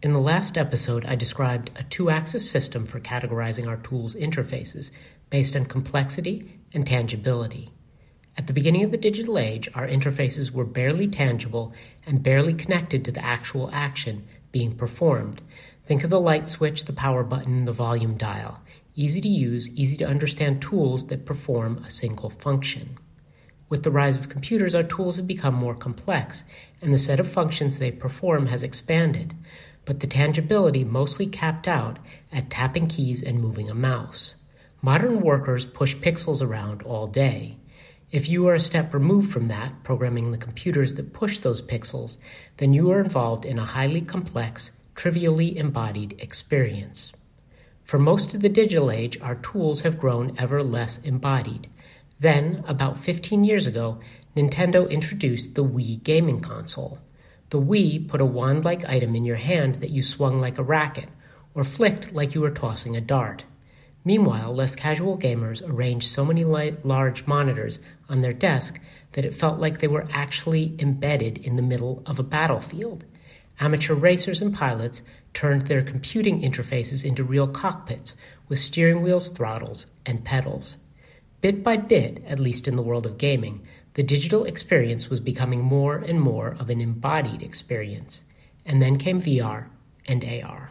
In the last episode, I described a two axis system for categorizing our tools' interfaces based on complexity and tangibility. At the beginning of the digital age, our interfaces were barely tangible and barely connected to the actual action being performed. Think of the light switch, the power button, the volume dial. Easy to use, easy to understand tools that perform a single function. With the rise of computers, our tools have become more complex, and the set of functions they perform has expanded but the tangibility mostly capped out at tapping keys and moving a mouse. Modern workers push pixels around all day. If you are a step removed from that, programming the computers that push those pixels, then you are involved in a highly complex, trivially embodied experience. For most of the digital age, our tools have grown ever less embodied. Then, about 15 years ago, Nintendo introduced the Wii gaming console. The Wii put a wand like item in your hand that you swung like a racket, or flicked like you were tossing a dart. Meanwhile, less casual gamers arranged so many light, large monitors on their desk that it felt like they were actually embedded in the middle of a battlefield. Amateur racers and pilots turned their computing interfaces into real cockpits with steering wheels, throttles, and pedals. Bit by bit, at least in the world of gaming, the digital experience was becoming more and more of an embodied experience, and then came VR and AR.